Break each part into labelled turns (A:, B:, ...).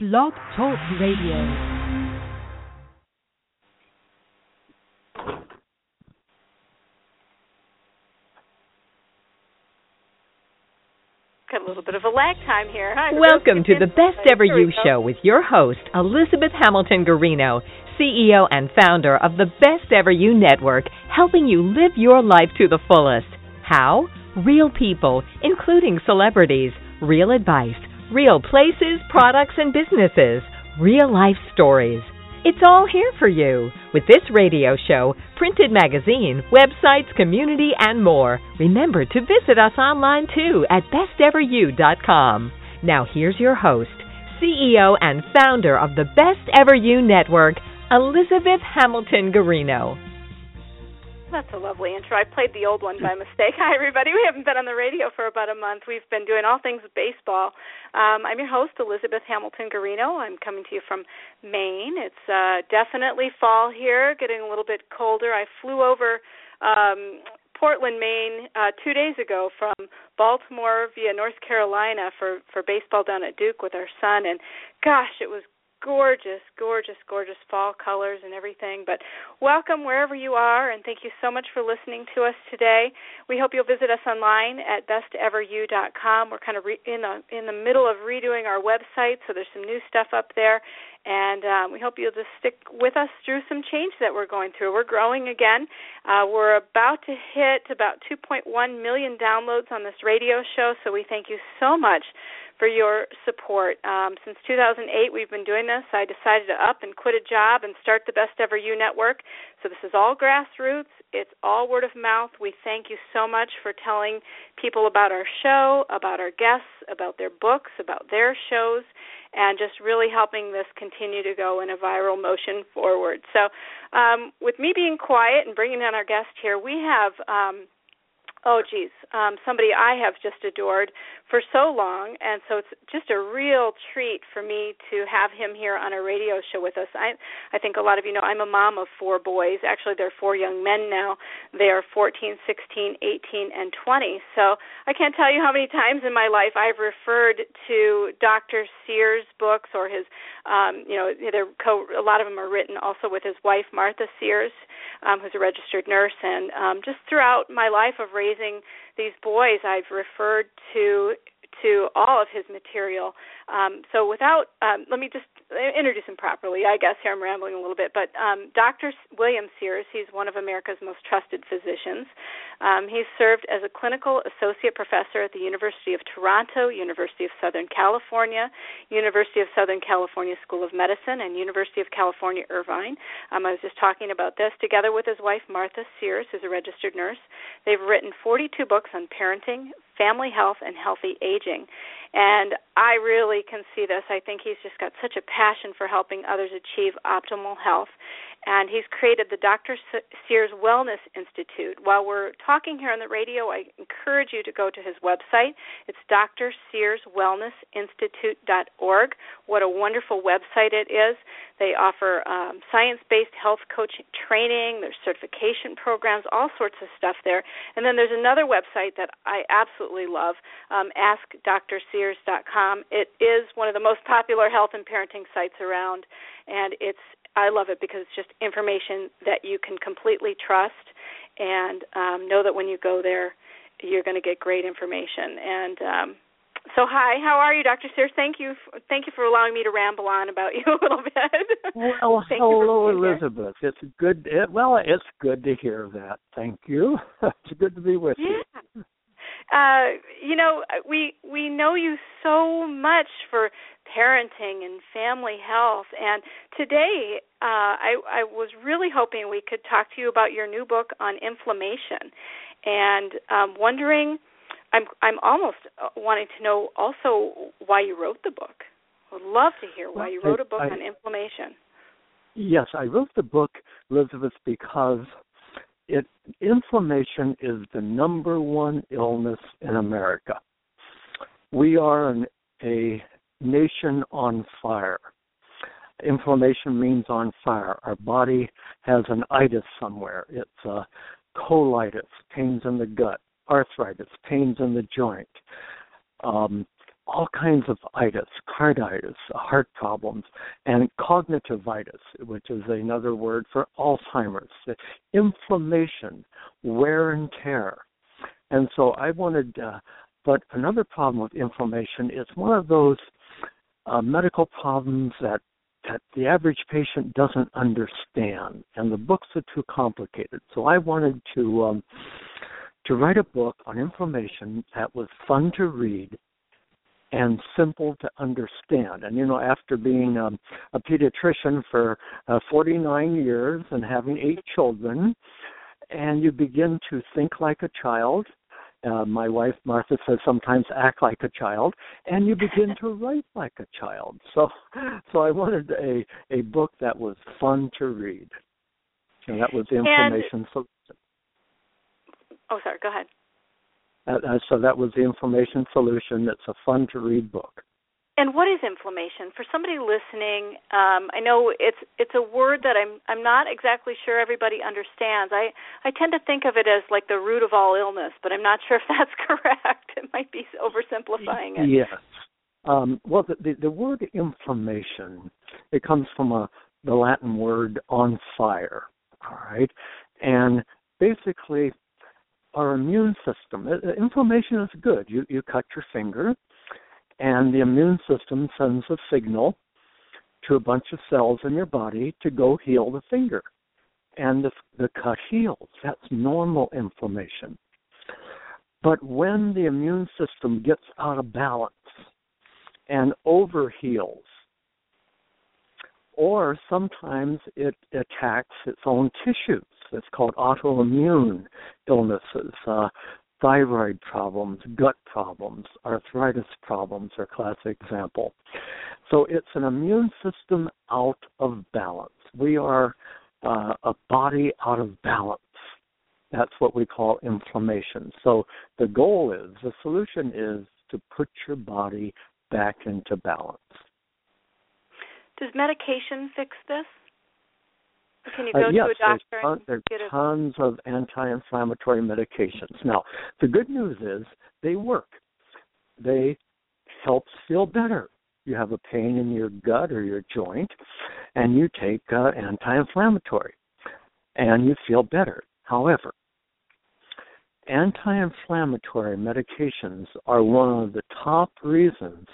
A: Blog Talk Radio.
B: Got a little bit of a lag time here. Hi,
C: Welcome to the Best Ever You Show with your host, Elizabeth Hamilton Guarino, CEO and founder of the Best Ever You Network, helping you live your life to the fullest. How? Real people, including celebrities, real advice, real places, products, and businesses, real life stories. It's all here for you with this radio show, printed magazine, websites, community, and more. Remember to visit us online too at besteveryou.com. Now here's your host, CEO and founder of the Best Ever You Network, Elizabeth Hamilton Guarino.
B: That's a lovely intro. I played the old one by mistake. Hi, everybody. We haven't been on the radio for about a month. We've been doing all things baseball. Um, I'm your host, Elizabeth Hamilton Guarino. I'm coming to you from Maine. It's uh, definitely fall here, getting a little bit colder. I flew over um, Portland, Maine, uh, two days ago from Baltimore via North Carolina for for baseball down at Duke with our son, and gosh, it was gorgeous, gorgeous, gorgeous fall colors and everything. But welcome wherever you are, and thank you so much for listening to us today. We hope you'll visit us online at besteveryou.com. We're kind of re- in the in the middle of redoing our website, so there's some new stuff up there, and um, we hope you'll just stick with us through some change that we're going through. We're growing again. Uh, we're about to hit about 2.1 million downloads on this radio show, so we thank you so much for your support. Um, since 2008, we've been doing this. I decided to up and quit a job and start the Best Ever You Network. So this is all grassroots. It's all word of mouth. We thank you so much for telling people about our show, about our guests, about their books, about their shows, and just really helping this continue to go in a viral motion forward. So, um, with me being quiet and bringing in our guest here, we have. Um, oh geez, um, somebody I have just adored for so long, and so it's just a real treat for me to have him here on a radio show with us. I I think a lot of you know I'm a mom of four boys. Actually, they're four young men now. They are 14, 16, 18, and 20. So I can't tell you how many times in my life I've referred to Dr. Sears' books or his, um, you know, co- a lot of them are written also with his wife Martha Sears, um, who's a registered nurse, and um, just throughout my life of raising these boys, I've referred to to all of his material. Um, so without, um, let me just introduce him properly. I guess here I'm rambling a little bit, but um, Dr. William Sears, he's one of America's most trusted physicians. Um, he's served as a clinical associate professor at the University of Toronto, University of Southern California, University of Southern California School of Medicine, and University of California Irvine. Um, I was just talking about this together with his wife Martha Sears, who's a registered nurse. They've written 42 books on parenting, family health, and healthy aging. And I really can see this. I think he's just got such a passion for helping others achieve optimal health. And he's created the Dr. Sears Wellness Institute. While we're talking here on the radio, I encourage you to go to his website. It's drsearswellnessinstitute.org. What a wonderful website it is. They offer um, science based health coaching training, there's certification programs, all sorts of stuff there. And then there's another website that I absolutely love, um, AskDrSears.com. It is one of the most popular health and parenting sites around, and it's I love it because it's just information that you can completely trust and um, know that when you go there, you're going to get great information. And um, so, hi, how are you, Dr. Sears? Thank you, for, thank you for allowing me to ramble on about you a little bit.
D: Well, hello, Elizabeth. Here. It's good. It, well, it's good to hear that. Thank you. it's good to be with
B: yeah.
D: you.
B: Uh, you know, we we know you so much for parenting and family health, and today uh, I, I was really hoping we could talk to you about your new book on inflammation, and um, wondering I'm I'm almost uh, wanting to know also why you wrote the book. I would love to hear why you wrote a book
D: I,
B: on inflammation.
D: Yes, I wrote the book, Elizabeth, because it inflammation is the number one illness in America. We are an, a nation on fire. Inflammation means on fire. Our body has an itis somewhere. It's a colitis, pains in the gut arthritis, pains in the joint, um, all kinds of itis, carditis, heart problems, and cognitivitis, which is another word for Alzheimer's, inflammation, wear and tear. And so I wanted, uh, but another problem with inflammation is one of those uh, medical problems that that the average patient doesn't understand, and the books are too complicated. So I wanted to um, to write a book on inflammation that was fun to read and simple to understand. And you know, after being um, a pediatrician for uh, 49 years and having eight children, and you begin to think like a child. Uh, my wife Martha says sometimes act like a child, and you begin to write like a child. So, so I wanted a a book that was fun to read. And that was the information.
B: And, so, oh, sorry. Go ahead.
D: Uh, so that was the inflammation solution. It's a fun to read book.
B: And what is inflammation? For somebody listening, um, I know it's it's a word that I'm I'm not exactly sure everybody understands. I I tend to think of it as like the root of all illness, but I'm not sure if that's correct. It might be oversimplifying it.
D: Yes. Um, well, the, the, the word inflammation it comes from a the Latin word on fire. All right, and basically our immune system. Inflammation is good. You you cut your finger, and the immune system sends a signal to a bunch of cells in your body to go heal the finger, and the the cut heals. That's normal inflammation. But when the immune system gets out of balance and overheals, or sometimes it attacks its own tissues. It's called autoimmune illnesses. Uh, thyroid problems, gut problems, arthritis problems are classic example. So it's an immune system out of balance. We are uh, a body out of balance. That's what we call inflammation. So the goal is, the solution is to put your body back into balance.
B: Does medication fix this? Can you go
D: uh, yes,
B: to a doctor?
D: There's,
B: there's
D: a... tons of anti-inflammatory medications. Now, the good news is they work. They help feel better. You have a pain in your gut or your joint, and you take uh, anti-inflammatory, and you feel better. However, anti-inflammatory medications are one of the top reasons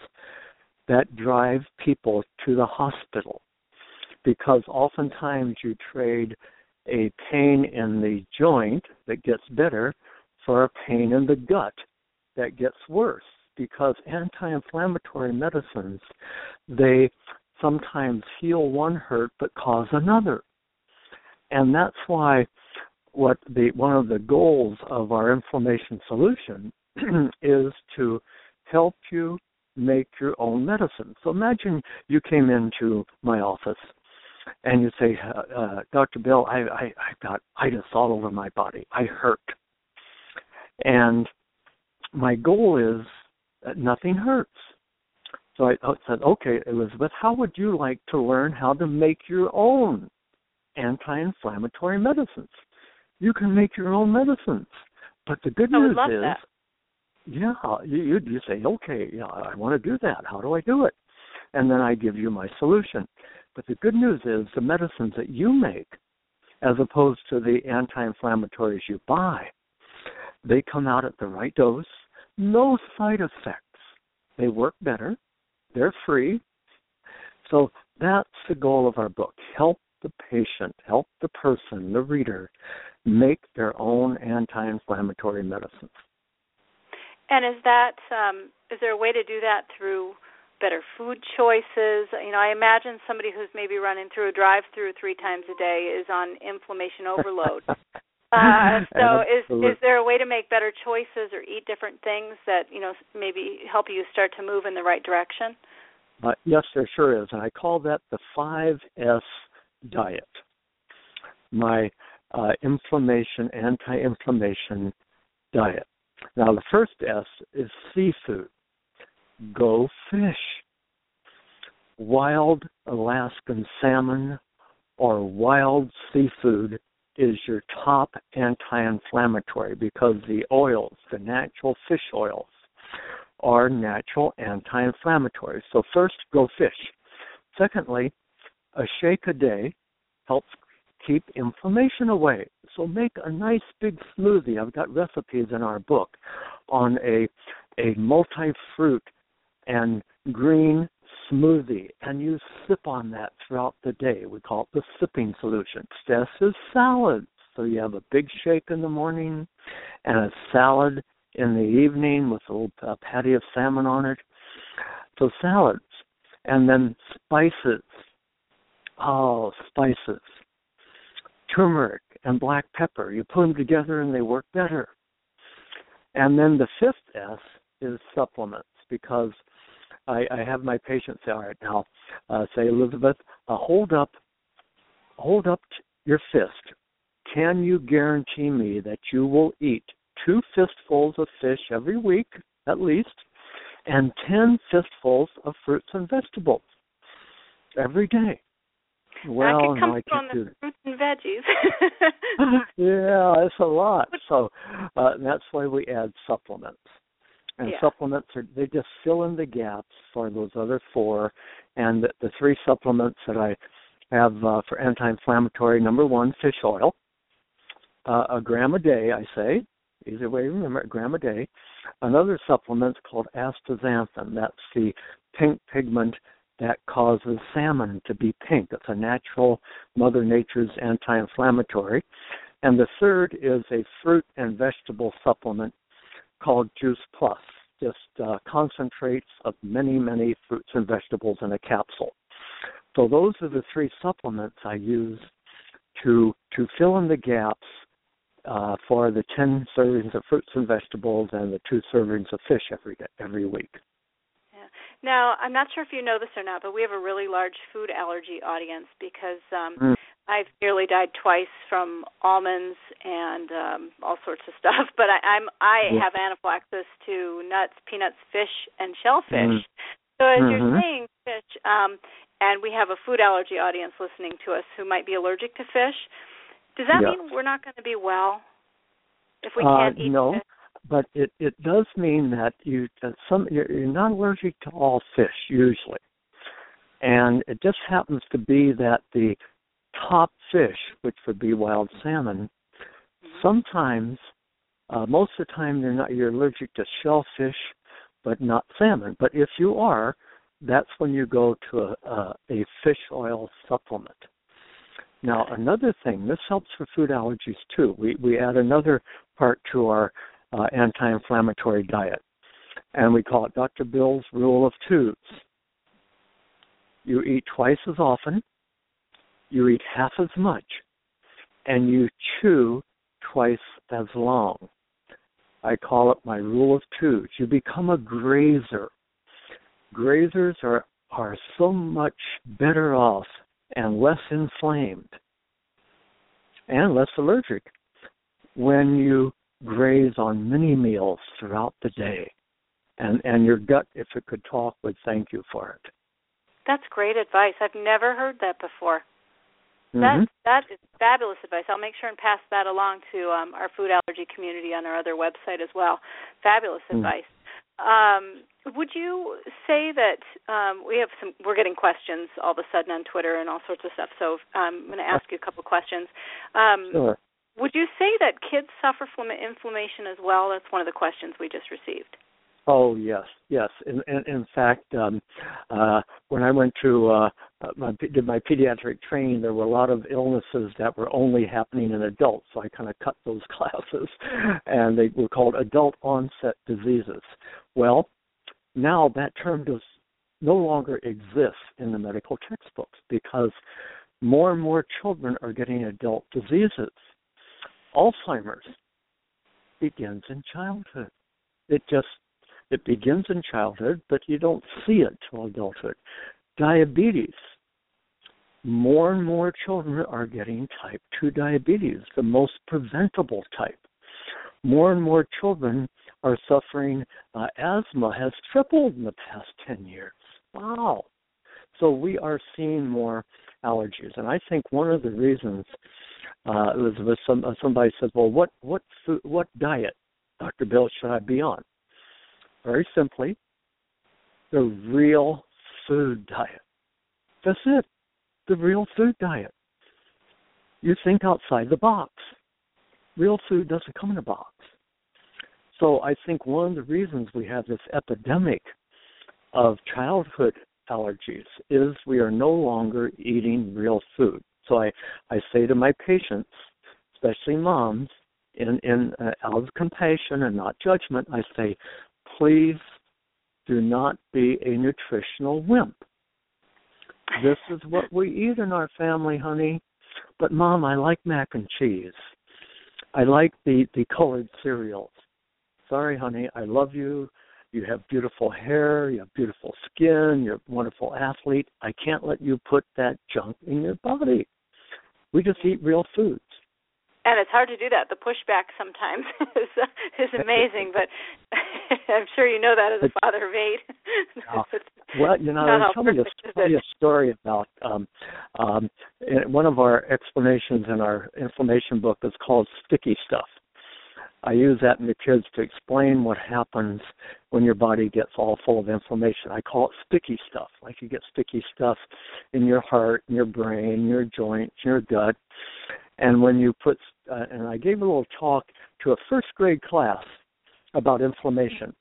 D: that drive people to the hospital because oftentimes you trade a pain in the joint that gets better for a pain in the gut that gets worse because anti-inflammatory medicines they sometimes heal one hurt but cause another and that's why what the one of the goals of our inflammation solution is to help you make your own medicine. So imagine you came into my office and you say, uh, uh, Dr. Bill, I, I, I've got itis all over my body. I hurt. And my goal is that nothing hurts. So I said, okay, Elizabeth, how would you like to learn how to make your own anti inflammatory medicines? You can make your own medicines. But the good news is
B: that.
D: Yeah, you you say, okay, yeah, I want to do that. How do I do it? And then I give you my solution. But the good news is the medicines that you make, as opposed to the anti-inflammatories you buy, they come out at the right dose, no side effects. They work better. They're free. So that's the goal of our book. Help the patient, help the person, the reader, make their own anti-inflammatory medicines.
B: And is that um, is there a way to do that through better food choices? You know, I imagine somebody who's maybe running through a drive-through three times a day is on inflammation overload. uh, so is is there a way to make better choices or eat different things that you know maybe help you start to move in the right direction?
D: Uh, yes, there sure is, and I call that the five S diet. My uh, inflammation, anti-inflammation diet. Now, the first S is seafood. Go fish. Wild Alaskan salmon or wild seafood is your top anti inflammatory because the oils, the natural fish oils, are natural anti inflammatories. So, first, go fish. Secondly, a shake a day helps keep inflammation away. So make a nice big smoothie. I've got recipes in our book on a a multi-fruit and green smoothie and you sip on that throughout the day. We call it the sipping solution. This is salad. So you have a big shake in the morning and a salad in the evening with a little uh, patty of salmon on it. So salads. And then spices. Oh, spices. Turmeric and black pepper. You put them together and they work better. And then the fifth S is supplements because I, I have my patients say, all right, now, uh, say, Elizabeth, uh, hold up, hold up your fist. Can you guarantee me that you will eat two fistfuls of fish every week, at least, and ten fistfuls of fruits and vegetables every day? Well,
B: I
D: no, I
B: can't
D: do
B: the fruits and veggies.
D: yeah, it's a lot. So uh, that's why we add supplements and
B: yeah.
D: supplements are they just fill in the gaps for those other four. And the, the three supplements that i have uh, for anti-inflammatory number one fish oil. Uh, a gram a day i say. Easy way to remember a gram a day. Another supplement called astaxanthin. That's the pink pigment that causes salmon to be pink. It's a natural mother nature's anti-inflammatory. And the third is a fruit and vegetable supplement called Juice Plus, just uh, concentrates of many, many fruits and vegetables in a capsule. So those are the three supplements I use to to fill in the gaps uh, for the ten servings of fruits and vegetables and the two servings of fish every day, every week.
B: Yeah. Now, I'm not sure if you know this or not, but we have a really large food allergy audience because um, mm. I've nearly died twice from almonds and um all sorts of stuff. But I, I'm I yeah. have anaphylaxis to nuts, peanuts, fish, and shellfish. Mm-hmm. So as mm-hmm. you're saying fish, um, and we have a food allergy audience listening to us who might be allergic to fish, does that mean we're not going to be well if we can't
D: uh,
B: eat
D: no.
B: fish?
D: But it it does mean that you uh, some you're, you're not allergic to all fish usually, and it just happens to be that the top fish, which would be wild salmon, sometimes, uh, most of the time, they're not you're allergic to shellfish, but not salmon. But if you are, that's when you go to a, a, a fish oil supplement. Now, another thing, this helps for food allergies too. We we add another part to our uh, anti-inflammatory diet, and we call it Dr. Bill's rule of twos. You eat twice as often, you eat half as much, and you chew twice as long. I call it my rule of twos. You become a grazer. Grazers are, are so much better off and less inflamed and less allergic when you graze on many meals throughout the day. And, and your gut, if it could talk, would thank you for it.
B: That's great advice. I've never heard that before.
D: Mm-hmm.
B: That that is fabulous advice. I'll make sure and pass that along to um, our food allergy community on our other website as well. Fabulous mm-hmm. advice. Um, would you say that um, we have some? We're getting questions all of a sudden on Twitter and all sorts of stuff. So um, I'm going to ask you a couple of questions. Um,
D: sure.
B: Would you say that kids suffer from inflammation as well? That's one of the questions we just received.
D: Oh yes, yes. In in, in fact, um, uh, when I went to uh, my, did my pediatric training, there were a lot of illnesses that were only happening in adults. So I kind of cut those classes, and they were called adult onset diseases. Well, now that term does no longer exist in the medical textbooks because more and more children are getting adult diseases. Alzheimer's begins in childhood. It just it begins in childhood, but you don't see it till adulthood. Diabetes. More and more children are getting type 2 diabetes, the most preventable type. More and more children are suffering uh, asthma has tripled in the past 10 years. Wow. So we are seeing more allergies. And I think one of the reasons uh, Elizabeth, some, uh, somebody says, "Well, what what food, what diet, Dr. Bill, should I be on?" Very simply, the real food diet. That's it. The real food diet. You think outside the box. Real food doesn't come in a box. So I think one of the reasons we have this epidemic of childhood allergies is we are no longer eating real food. So I, I say to my patients, especially moms, in, in uh, out of compassion and not judgment, I say, please do not be a nutritional wimp. This is what we eat in our family, honey. But mom, I like mac and cheese. I like the the colored cereals. Sorry, honey, I love you. You have beautiful hair, you have beautiful skin, you're a wonderful athlete. I can't let you put that junk in your body. We just eat real foods
B: and it's hard to do that. The pushback sometimes is is amazing, but I'm sure you know that as a father of eight.
D: well, you know, tell you, tell you a story about um, um, one of our explanations in our inflammation book is called sticky stuff. I use that in the kids to explain what happens when your body gets all full of inflammation. I call it sticky stuff. Like you get sticky stuff in your heart, in your brain, your joints, your gut. And when you put, uh, and I gave a little talk to a first grade class about inflammation.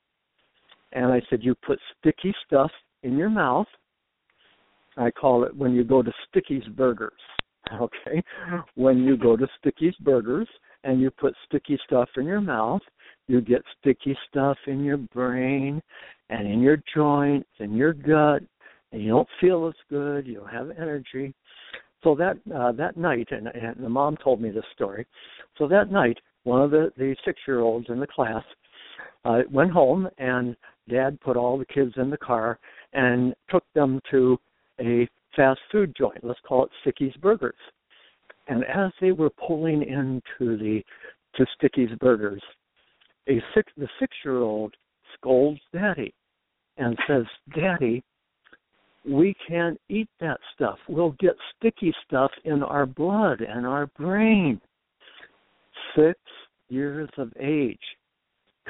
D: And I said, you put sticky stuff in your mouth. I call it when you go to Sticky's Burgers. Okay? When you go to Sticky's Burgers and you put sticky stuff in your mouth, you get sticky stuff in your brain and in your joints and your gut, and you don't feel as good, you don't have energy. So that uh, that night, and, and the mom told me this story. So that night, one of the the six year olds in the class uh, went home, and Dad put all the kids in the car and took them to a fast food joint. Let's call it Sticky's Burgers. And as they were pulling into the to Sticky's Burgers, a six the six year old scolds Daddy and says, "Daddy, we can't eat that stuff. We'll get sticky stuff in our blood and our brain. Six years of age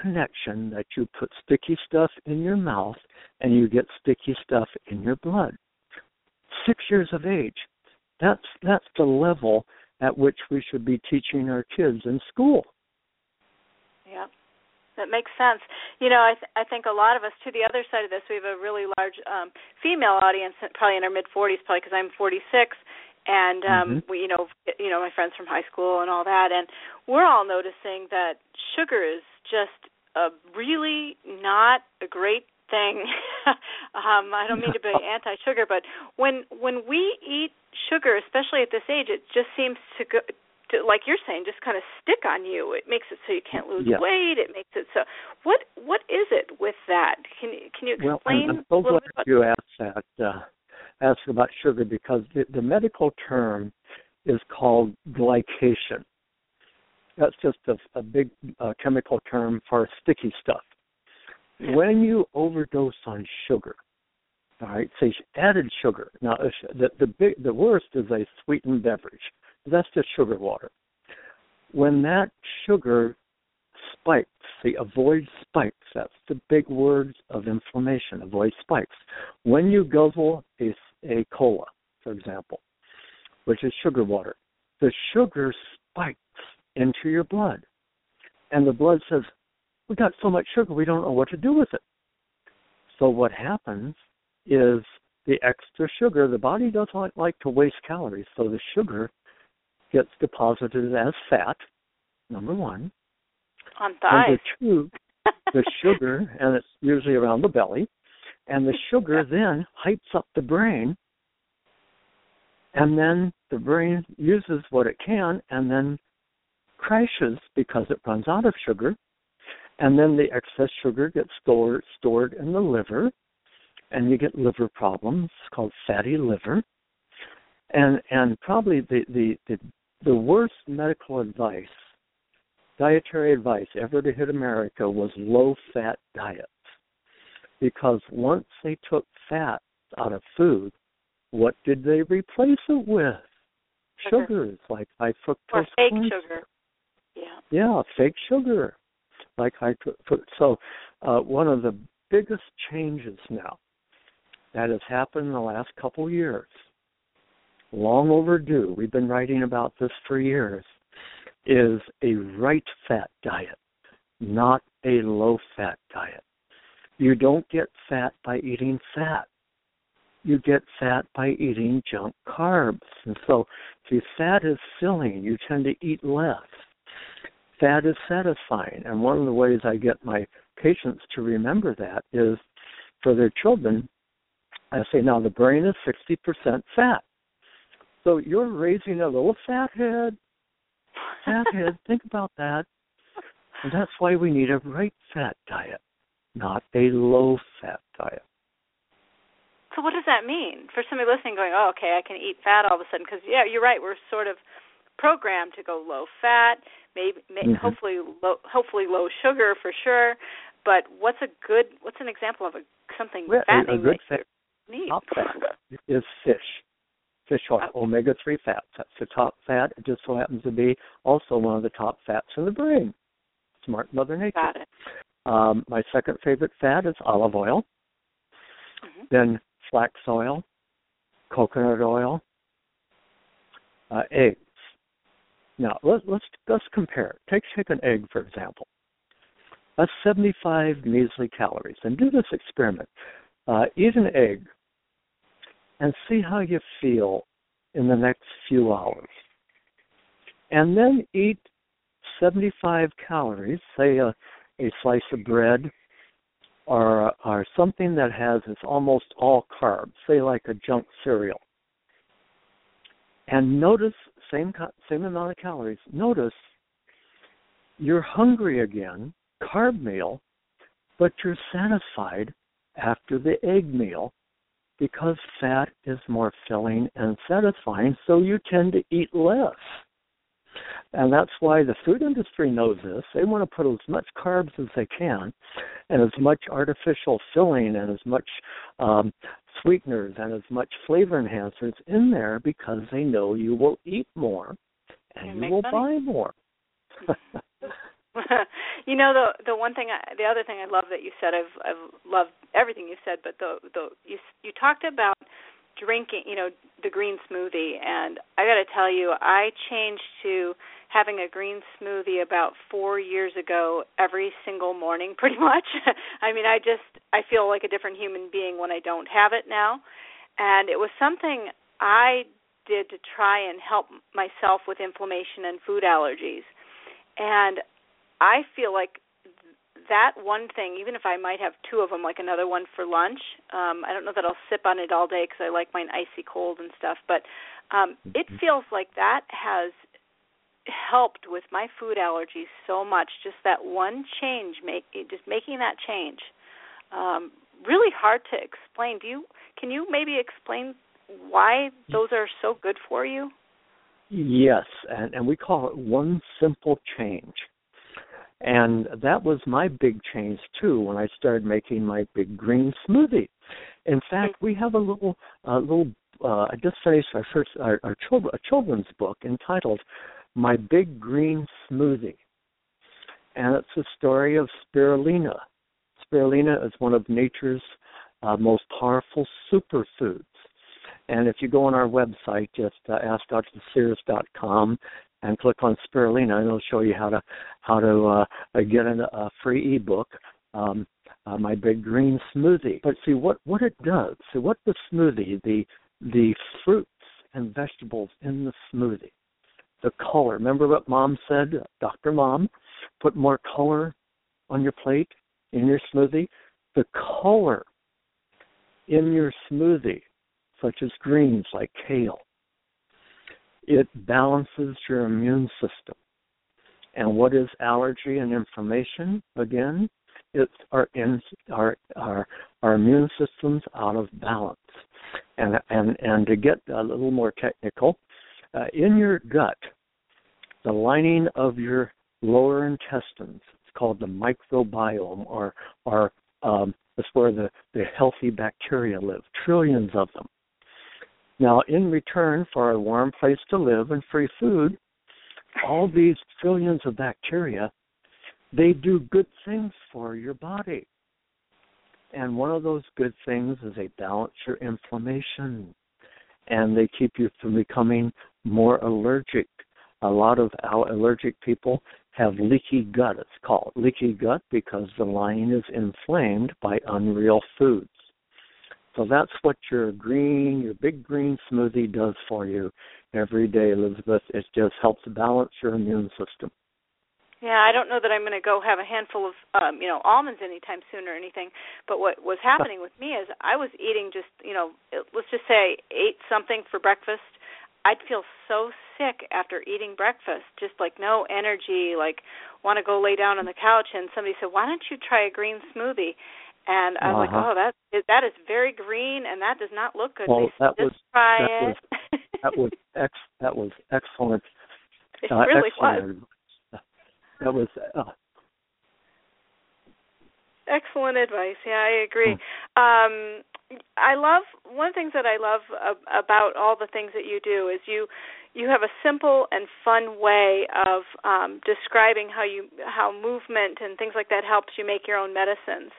D: connection that you put sticky stuff in your mouth and you get sticky stuff in your blood. Six years of age. That's that's the level at which we should be teaching our kids in school.
B: That makes sense. You know, I th- I think a lot of us to the other side of this, we have a really large um female audience, probably in our mid 40s, probably because I'm 46, and um
D: mm-hmm.
B: we you know you know my friends from high school and all that, and we're all noticing that sugar is just a really not a great thing. um I don't mean to be anti-sugar, but when when we eat sugar, especially at this age, it just seems to go to, like you're saying, just kind of stick on you. It makes it so you can't lose
D: yeah.
B: weight. It makes it so. What what is it with that? Can you can you explain?
D: Well, I'm, I'm so glad you asked that. Uh, asked about sugar because the, the medical term is called glycation. That's just a, a big uh, chemical term for sticky stuff. When you overdose on sugar, all right, say added sugar. Now, the the big the worst is a sweetened beverage. That's just sugar water. When that sugar spikes, see, avoid spikes. That's the big words of inflammation. Avoid spikes. When you guzzle a, a cola, for example, which is sugar water, the sugar spikes into your blood. And the blood says, We got so much sugar, we don't know what to do with it. So what happens is the extra sugar, the body doesn't like to waste calories, so the sugar gets deposited as fat, number one.
B: On thighs.
D: Number two, the sugar, and it's usually around the belly, and the sugar then hypes up the brain, and then the brain uses what it can and then crashes because it runs out of sugar, and then the excess sugar gets stored stored in the liver, and you get liver problems called fatty liver. And and probably the, the, the the worst medical advice, dietary advice ever to hit America was low fat diets. Because once they took fat out of food, what did they replace it with?
B: Sugar.
D: Sugars like high fructose.
B: Or fake
D: corn
B: sugar. Yeah.
D: Yeah, fake sugar. Like high fructose. So uh, one of the biggest changes now that has happened in the last couple years, long overdue, we've been writing about this for years, is a right fat diet, not a low fat diet. You don't get fat by eating fat. You get fat by eating junk carbs. And so, if fat is filling, you tend to eat less. Fat is satisfying. And one of the ways I get my patients to remember that is for their children, I say, now the brain is 60% fat. So you're raising a little fat head. Fat head, think about that. And that's why we need a right fat diet, not a low fat diet.
B: So what does that mean for somebody listening? Going, oh, okay, I can eat fat all of a sudden because yeah, you're right. We're sort of programmed to go low fat, maybe, maybe mm-hmm. hopefully low, hopefully low sugar for sure. But what's a good? What's an example of a something
D: well,
B: fattening?
D: A, good fat, top fat is fish. Fish oil, oh. omega three fats. That's the top fat. It just so happens to be also one of the top fats in the brain. Smart Mother Nature.
B: Got it.
D: Um, my second favorite fat is olive oil. Mm-hmm. Then flax oil, coconut oil, uh, eggs. Now let's let's let's compare. Take take an egg for example. That's 75 measly calories. And do this experiment. Uh, eat an egg and see how you feel in the next few hours. And then eat 75 calories, say a, a slice of bread or, or something that has it's almost all carbs, say like a junk cereal. And notice same same amount of calories. Notice you're hungry again, carb meal, but you're satisfied after the egg meal because fat is more filling and satisfying, so you tend to eat less. And that's why the food industry knows this. They want to put as much carbs as they can and as much artificial filling and as much um, sweeteners and as much flavor enhancers in there because they know you will eat more and you will
B: money.
D: buy more.
B: you know the the one thing I, the other thing I love that you said I've I've loved everything you said but the the you you talked about drinking you know the green smoothie and I got to tell you I changed to having a green smoothie about 4 years ago every single morning pretty much. I mean I just I feel like a different human being when I don't have it now. And it was something I did to try and help myself with inflammation and food allergies. And I feel like that one thing, even if I might have two of them, like another one for lunch, um, I don't know that I'll sip on it all day because I like mine icy cold and stuff. But um, it mm-hmm. feels like that has helped with my food allergies so much. Just that one change, make just making that change. Um, really hard to explain. Do you? Can you maybe explain why those are so good for you?
D: Yes, and, and we call it one simple change. And that was my big change too when I started making my big green smoothie. In fact, we have a little a little uh, I just finished our first our, our children, a children's book entitled "My Big Green Smoothie," and it's the story of spirulina. Spirulina is one of nature's uh, most powerful superfoods. And if you go on our website, just uh, askdrsears.com and click on spirulina, and it'll show you how to how to uh, get a, a free ebook. Um, uh, my big green smoothie. But see what what it does. See what the smoothie, the the fruits and vegetables in the smoothie, the color. Remember what Mom said, Doctor Mom, put more color on your plate in your smoothie. The color in your smoothie, such as greens like kale, it balances your immune system. And what is allergy and inflammation? Again, it's our our our, our immune system's out of balance. And and and to get a little more technical, uh, in your gut, the lining of your lower intestines, it's called the microbiome, or or um, that's where the, the healthy bacteria live, trillions of them. Now, in return for a warm place to live and free food, all these trillions of bacteria they do good things for your body. And one of those good things is they balance your inflammation and they keep you from becoming more allergic. A lot of allergic people have leaky gut, it's called. Leaky gut because the lining is inflamed by unreal foods. So that's what your green, your big green smoothie does for you every day, Elizabeth. It just helps balance your immune system.
B: Yeah, I don't know that I'm going to go have a handful of um, you know almonds anytime soon or anything. But what was happening with me is I was eating just you know let's just say I ate something for breakfast. I'd feel so sick after eating breakfast, just like no energy, like want to go lay down on the couch. And somebody said, "Why don't you try a green smoothie?" And I was uh-huh. like, "Oh, that is, that is very green, and that does not look good."
D: Well, that was
B: try
D: that was that was ex that was excellent.
B: It
D: uh,
B: really
D: excellent.
B: was.
D: That was uh,
B: excellent advice. Yeah, I agree.
D: Hmm.
B: Um, I love one of the things that I love about all the things that you do is you you have a simple and fun way of um, describing how you how movement and things like that helps you make your own medicines,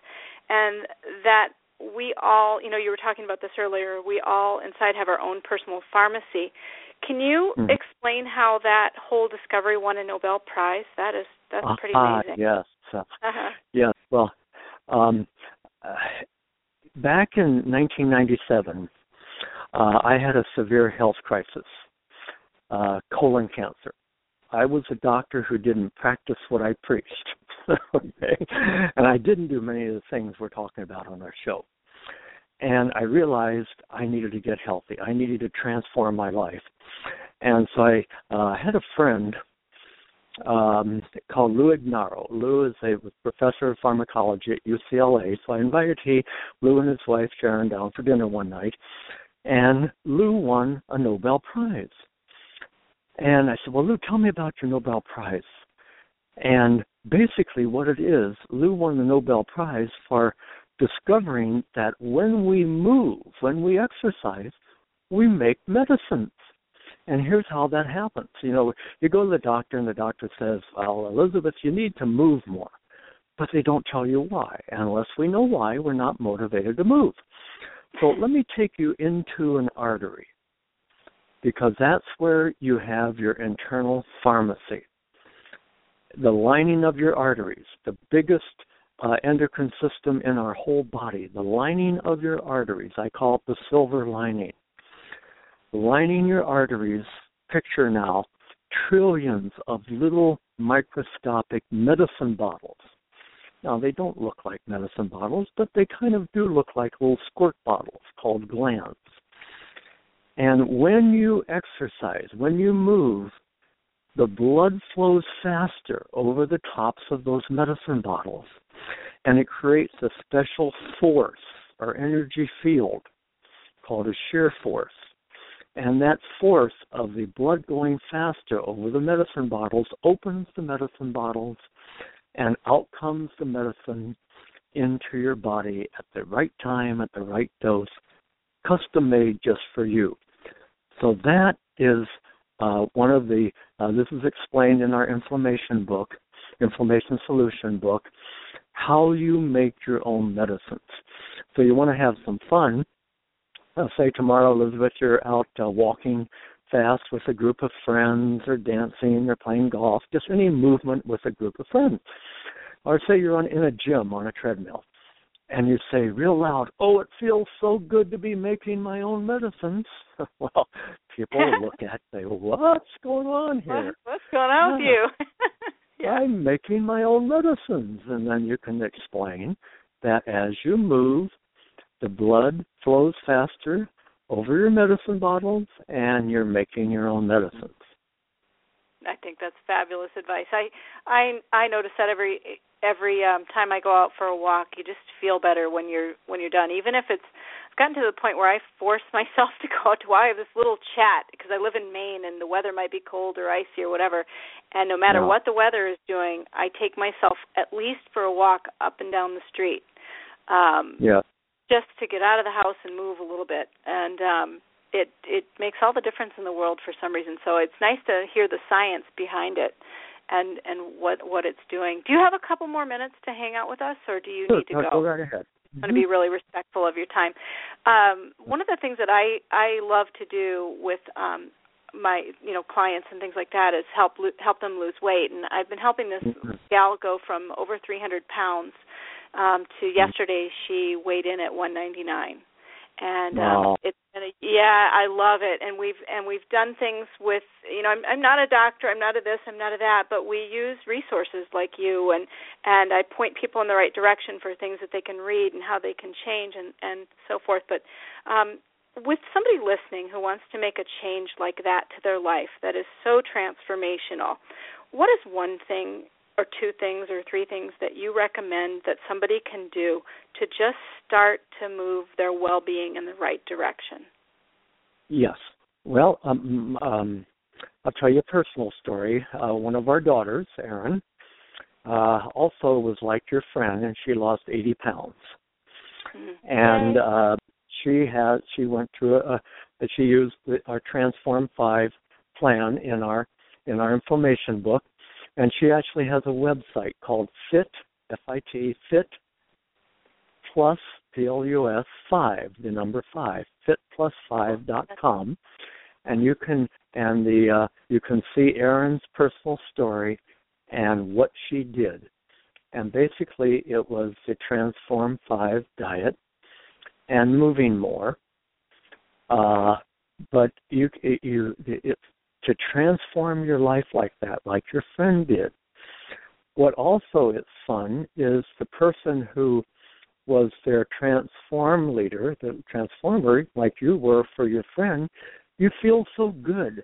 B: and that we all you know you were talking about this earlier we all inside have our own personal pharmacy. Can you
D: mm.
B: explain how that whole discovery won a Nobel Prize? That is that's pretty
D: uh,
B: amazing.
D: Yes. Uh,
B: uh-huh.
D: Yes. Well, um, back in 1997, uh, I had a severe health crisis, uh, colon cancer. I was a doctor who didn't practice what I preached, okay, and I didn't do many of the things we're talking about on our show. And I realized I needed to get healthy. I needed to transform my life. And so I uh, had a friend um, called Lou Ignarro. Lou is a professor of pharmacology at UCLA. So I invited he, Lou and his wife Sharon down for dinner one night, and Lou won a Nobel Prize. And I said, "Well, Lou, tell me about your Nobel Prize." And basically, what it is, Lou won the Nobel Prize for discovering that when we move, when we exercise, we make medicines. And here's how that happens. You know, you go to the doctor and the doctor says, Well, Elizabeth, you need to move more. But they don't tell you why. Unless we know why, we're not motivated to move. So let me take you into an artery because that's where you have your internal pharmacy. The lining of your arteries, the biggest uh, endocrine system in our whole body, the lining of your arteries, I call it the silver lining lining your arteries, picture now trillions of little microscopic medicine bottles. Now, they don't look like medicine bottles, but they kind of do look like little squirt bottles called glands. And when you exercise, when you move, the blood flows faster over the tops of those medicine bottles, and it creates a special force or energy field called a shear force. And that force of the blood going faster over the medicine bottles opens the medicine bottles, and out comes the medicine into your body at the right time, at the right dose, custom made just for you. So that is uh, one of the, uh, this is explained in our inflammation book, inflammation solution book, how you make your own medicines. So you want to have some fun uh, say tomorrow, Elizabeth, you're out uh, walking fast with a group of friends, or dancing, or playing golf, just any movement with a group of friends. Or say you're on in a gym on a treadmill, and you say real loud, "Oh, it feels so good to be making my own medicines." well, people will look at and say, "What's going on here?
B: What's going on
D: yeah.
B: with you?" yeah.
D: I'm making my own medicines, and then you can explain that as you move the blood flows faster over your medicine bottles and you're making your own medicines.
B: I think that's fabulous advice. I I I notice that every every um time I go out for a walk, you just feel better when you're when you're done. Even if it's I've gotten to the point where I force myself to go out to walk. I have this little chat because I live in Maine and the weather might be cold or icy or whatever. And no matter
D: yeah.
B: what the weather is doing, I take myself at least for a walk up and down the street. Um
D: yeah
B: just to get out of the house and move a little bit and um it it makes all the difference in the world for some reason so it's nice to hear the science behind it and and what what it's doing. Do you have a couple more minutes to hang out with us, or do you
D: sure,
B: need to
D: go? Go right ahead.
B: I'm going to be really respectful of your time. Um, one of the things that I I love to do with um, my you know clients and things like that is help help them lose weight, and I've been helping this mm-hmm. gal go from over 300 pounds um, to mm-hmm. yesterday she weighed in at 199 and
D: um,
B: it's been a, yeah i love it. And we've and we've done things with you know i'm i'm not a doctor i'm not a this i'm not a that but we use resources like you and and i point people in the right direction for things that they can read and how they can change and and so forth. But um with somebody listening who wants to make a change like that to their life that is so transformational what is one thing or two things or three things that you recommend that somebody can do to just start to move their well-being in the right direction?
D: Yes. Well, um, um, I'll tell you a personal story. Uh, one of our daughters, Erin, uh, also was like your friend, and she lost 80 pounds. Mm-hmm. And uh, she had she went through a, a she used the, our Transform Five plan in our in our information book, and she actually has a website called Fit F I T Fit Plus P L U S five, the number five, fitplus5 dot com, and you can and the uh, you can see Erin's personal story and what she did, and basically it was the Transform Five diet and moving more. Uh, but you you it, to transform your life like that, like your friend did. What also is fun is the person who was their transform leader, the transformer, like you were for your friend, you feel so good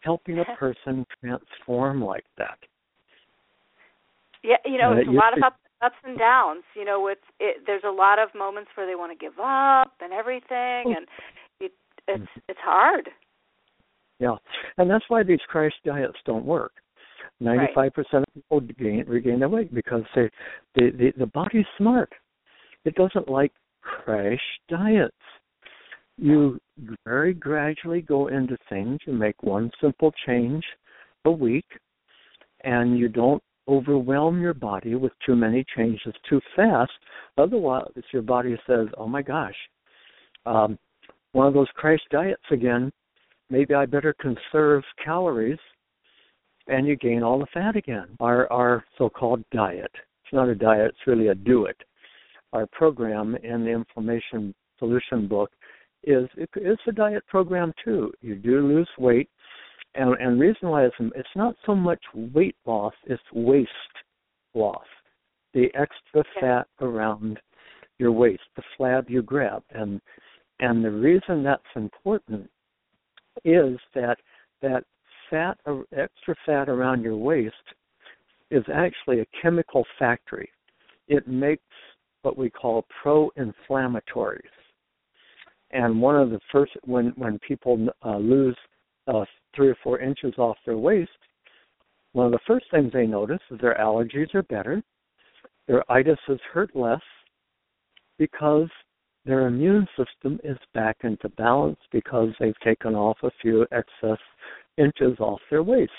D: helping a person transform like that.
B: Yeah, you know, uh, it's a lot of ups, ups and downs. You know, with it, there's a lot of moments where they want to give up and everything, oh. and it, it's mm. it's hard.
D: Yeah, and that's why these crash diets don't work. Ninety-five percent of people gain, regain their weight because they, the, the the body's smart. It doesn't like crash diets. You very gradually go into things. You make one simple change a week, and you don't overwhelm your body with too many changes too fast. Otherwise, your body says, "Oh my gosh, um, one of those crash diets again." Maybe I better conserve calories and you gain all the fat again. Our our so-called diet. It's not a diet, it's really a do it. Our program in the inflammation solution book is it, it's a diet program too. You do lose weight and and reason why it's it's not so much weight loss, it's waist loss. The extra fat around your waist, the flab you grab. And and the reason that's important is that that fat, extra fat around your waist, is actually a chemical factory. It makes what we call pro-inflammatories. And one of the first, when when people uh, lose uh, three or four inches off their waist, one of the first things they notice is their allergies are better, their itises hurt less, because their immune system is back into balance because they've taken off a few excess inches off their waist.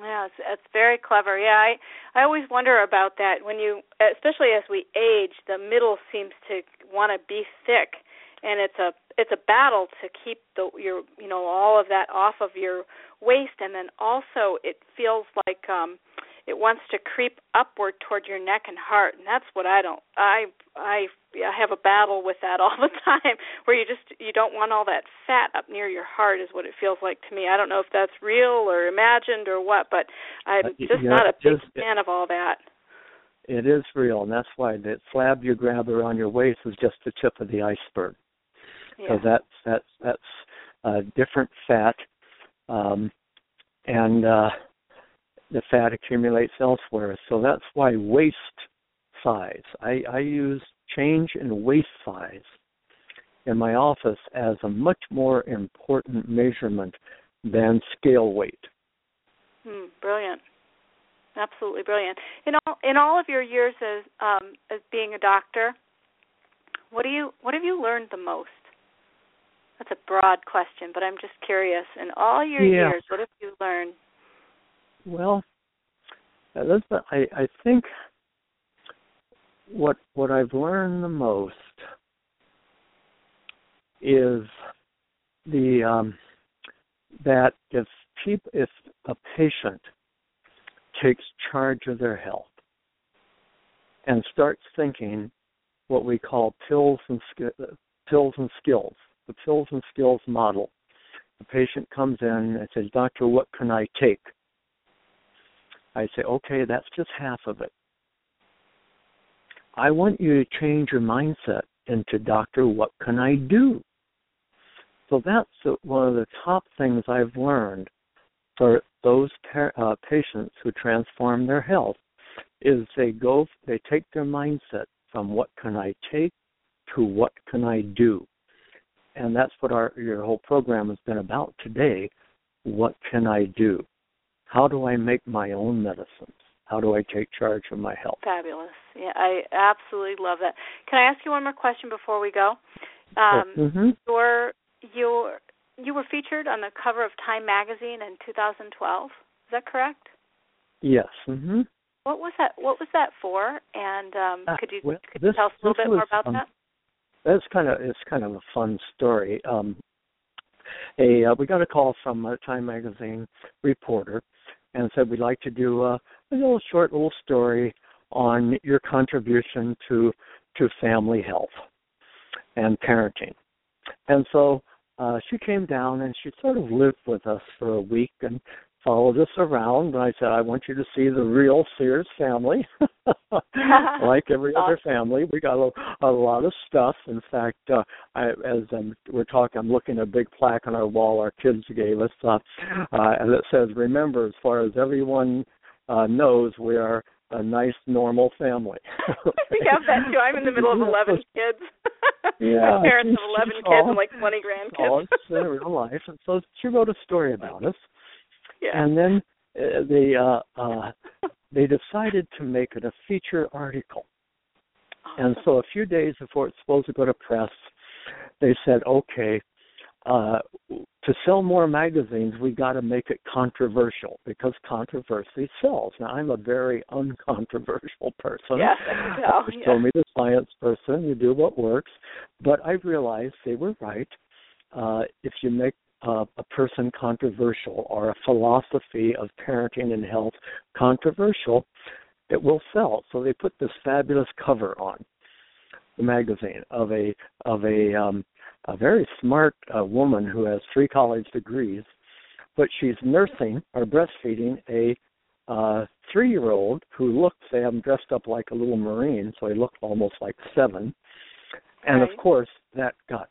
B: Yeah, it's, it's very clever. Yeah, I I always wonder about that when you, especially as we age, the middle seems to want to be thick, and it's a it's a battle to keep the your you know all of that off of your waist, and then also it feels like um it wants to creep upward toward your neck and heart and that's what i don't i i i have a battle with that all the time where you just you don't want all that fat up near your heart is what it feels like to me. I don't know if that's real or imagined or what but i'm uh, just not a big fan of all that.
D: It is real and that's why the flab you grab around your waist is just the tip of the iceberg. Because
B: yeah.
D: that's that's that's uh different fat um and uh the fat accumulates elsewhere. So that's why waist size. I, I use change in waist size in my office as a much more important measurement than scale weight.
B: Hmm, brilliant. Absolutely brilliant. In all in all of your years as um, as being a doctor, what do you what have you learned the most? That's a broad question, but I'm just curious. In all your
D: yeah.
B: years, what have you learned
D: Well, Elizabeth, I, I think what what I've learned the most is the um, that if peop- if a patient takes charge of their health and starts thinking what we call pills and sk- pills and skills, the pills and skills model. The patient comes in and says, "Doctor, what can I take?" I say, "Okay, that's just half of it. I want you to change your mindset into, Doctor, what can I do?" So that's one of the top things I've learned for those uh, patients who transform their health is they go they take their mindset from what can I take to what can I do. And that's what our your whole program has been about today. What can I do? How do I make my own medicines? How do I take charge of my health?
B: Fabulous. Yeah, I absolutely love that. Can I ask you one more question before we go? Um,
D: mm-hmm.
B: Your you you were featured on the cover of Time magazine in 2012. Is that correct?
D: Yes. Mhm.
B: What was that? What was that for? And um,
D: uh,
B: could you
D: well,
B: could
D: this,
B: you tell us a little bit
D: was,
B: more about
D: um,
B: that?
D: That's kind of it's kind of a fun story. Um, a uh, we got a call from a Time magazine reporter and said we'd like to do a, a little short little story on your contribution to to family health and parenting. And so uh, she came down and she sort of lived with us for a week and followed us around. And I said, I want you to see the real Sears family. like every other family, we got a, a lot of stuff. In fact, uh, I, as um, we're talking, I'm looking at a big plaque on our wall our kids gave us, uh, uh, and it says, "Remember, as far as everyone uh, knows, we are a nice, normal family."
B: we have that too. I'm in the middle of 11 kids.
D: Yeah,
B: parents of 11 kids and like 20 grandkids.
D: in real life. And so she wrote a story about us,
B: yeah.
D: and then uh, they uh, uh, they decided to make it a feature article. And so a few days before it's supposed to go to press, they said, okay, uh, to sell more magazines, we got to make it controversial because controversy sells. Now, I'm a very uncontroversial person.
B: Yes, I can tell.
D: You
B: Yeah.
D: told me the science person, you do what works. But I realized they were right. Uh, if you make uh, a person controversial or a philosophy of parenting and health controversial, it will sell. So they put this fabulous cover on the magazine of a of a um, a very smart uh, woman who has three college degrees, but she's nursing or breastfeeding a uh, three-year-old who looks. They have him dressed up like a little marine, so he looked almost like seven. And
B: Right.
D: of course, that got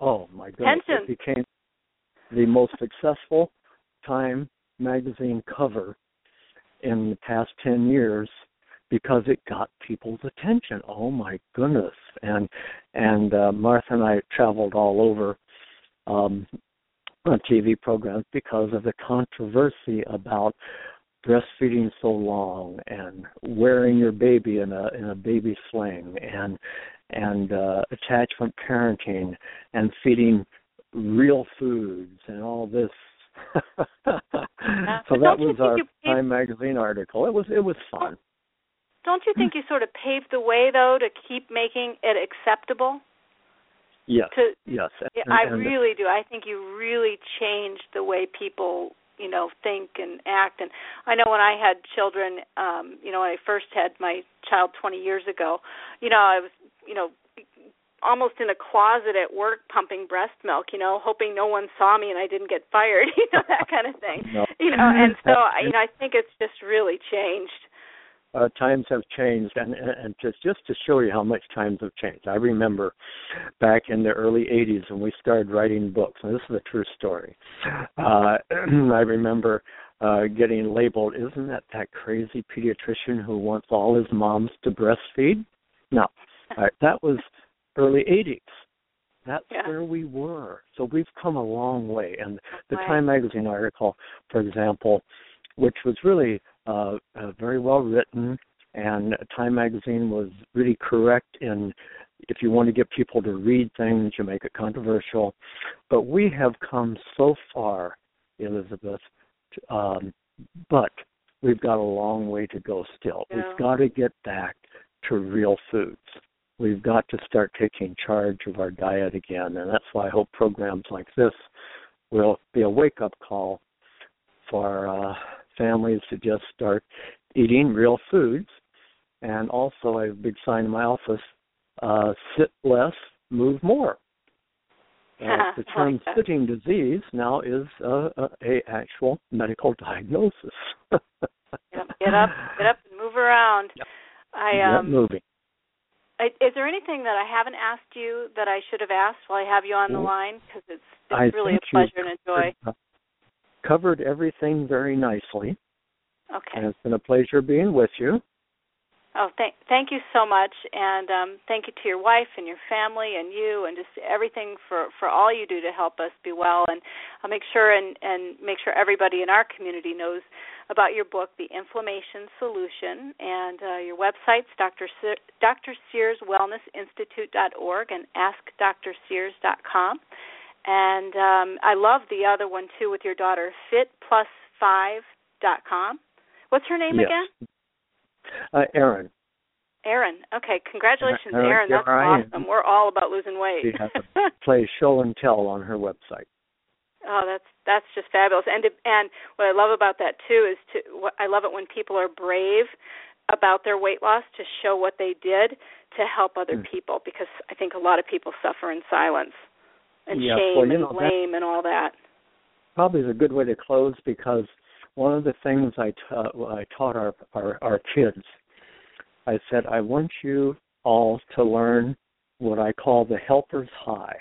D: oh my goodness, it became the most successful Time magazine cover in the past ten years because it got people's attention. Oh my goodness! And and uh, Martha and I traveled all over um, on TV programs because of the controversy about breastfeeding so long and wearing your baby in a in a baby sling and and uh, attachment parenting and feeding real foods and all this. so that was our
B: paved-
D: Time magazine article. It was it was fun.
B: Don't you think you sort of paved the way though to keep making it acceptable?
D: Yes.
B: To
D: Yes. And-
B: I
D: and-
B: really do. I think you really changed the way people, you know, think and act. And I know when I had children, um, you know, when I first had my child 20 years ago, you know, I was, you know, almost in a closet at work pumping breast milk, you know, hoping no one saw me and I didn't get fired, you know, that kind of thing.
D: No.
B: You know, and so I- you know, I think it's just really changed.
D: uh, times have changed, and, and just just to show you how much times have changed. I remember back in the early '80s when we started writing books, and this is a true story. Uh, I remember uh, getting labeled, "Isn't that that crazy pediatrician who wants all his moms to breastfeed?" No, that was early '80s. That's
B: Yeah.
D: where we were. So we've come a long way. And the
B: Right.
D: Time magazine article, for example, which was really uh, uh, very well written, and Time magazine was really correct in if you want to get people to read things, you make it controversial. But we have come so far, Elizabeth, um, but we've got a long way to go still.
B: Yeah.
D: We've got to get back to real foods. We've got to start taking charge of our diet again, and that's why I hope programs like this will be a wake-up call for uh, families to just start eating real foods. And also, I have a big sign in my office: uh, sit less, move more. Uh, the term
B: like
D: sitting disease now is uh, a, a actual medical diagnosis.
B: get up, get up, get up, and move around.
D: Yep.
B: I um.
D: moving.
B: Is there anything that I haven't asked you that I should have asked while I have you on the line? Because it's, it's really a pleasure and a joy.
D: covered, uh, covered everything very nicely,
B: Okay.
D: and it's been a pleasure being with you.
B: Oh, thank thank you so much, and um, thank you to your wife and your family and you, and just everything for for all you do to help us be well. And I'll make sure and and make sure everybody in our community knows about your book, The Inflammation Solution, and uh, your websites, Dr. Se- Dr. Sears Wellness Institute.org and AskDrSears.com. And um, I love the other one too with your daughter, FitPlus5.com. What's her name
D: yes.
B: again?
D: Uh, Erin,
B: Erin. Okay, congratulations,
D: Erin,
B: Erin. That's awesome. We're all about losing weight.
D: she has a play show and tell on her website.
B: oh, that's that's just fabulous. And and what I love about that too is to what I love it when people are brave about their weight loss to show what they did to help other
D: Mm.
B: people because I think a lot of people suffer in silence and
D: Yes,
B: shame
D: well,
B: and
D: know,
B: blame and all that.
D: Probably is a good way to close because one of the things I ta- I taught our, our our kids, I said I want you all to learn what I call the helper's high.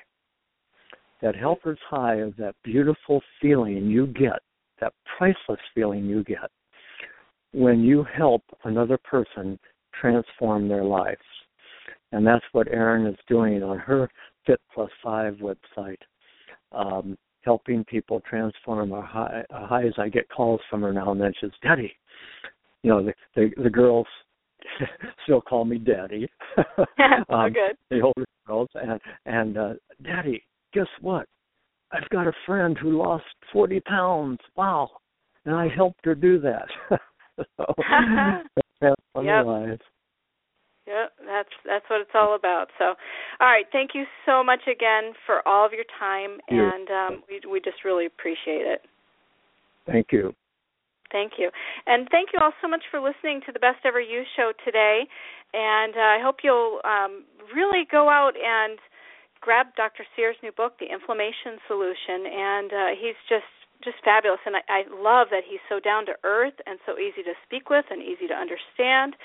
D: That helper's high is that beautiful feeling you get, that priceless feeling you get when you help another person transform their lives. And that's what Erin is doing on her Fit Plus Five website, um, helping people transform our high, uh, highs. I get calls from her now and then. She says, "Daddy, you know the the, the girls still call me Daddy.
B: oh,
D: um,
B: good.
D: the older girls and and uh daddy guess what i've got a friend who lost forty pounds wow and i helped her do that so that's
B: Yep.
D: lives
B: Yep, that's that's what it's all about. So, all right, thank you so much again for all of your time, and um, we we just really appreciate it.
D: thank you
B: Thank you. And thank you all so much for listening to the Best Ever You show today. And uh, I hope you'll um, really go out and grab Dr. Sears' new book, The Inflammation Solution. And uh, he's just just fabulous. And I, I love that he's so down to earth and so easy to speak with and easy to understand.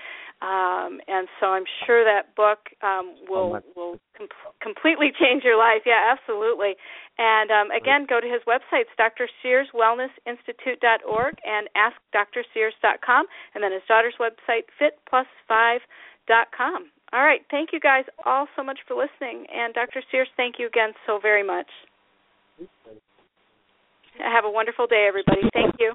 B: Um, and so I'm sure that book um, will will com- completely change your life. Yeah, absolutely. And um, again, go to his website, Dr. Sears Wellness Institute.org and AskDrSears.com, and then his daughter's website, FitPlus5.com. All right, thank you guys all so much for listening, and Dr. Sears, thank you again so very much. Have a wonderful day, everybody. Thank you.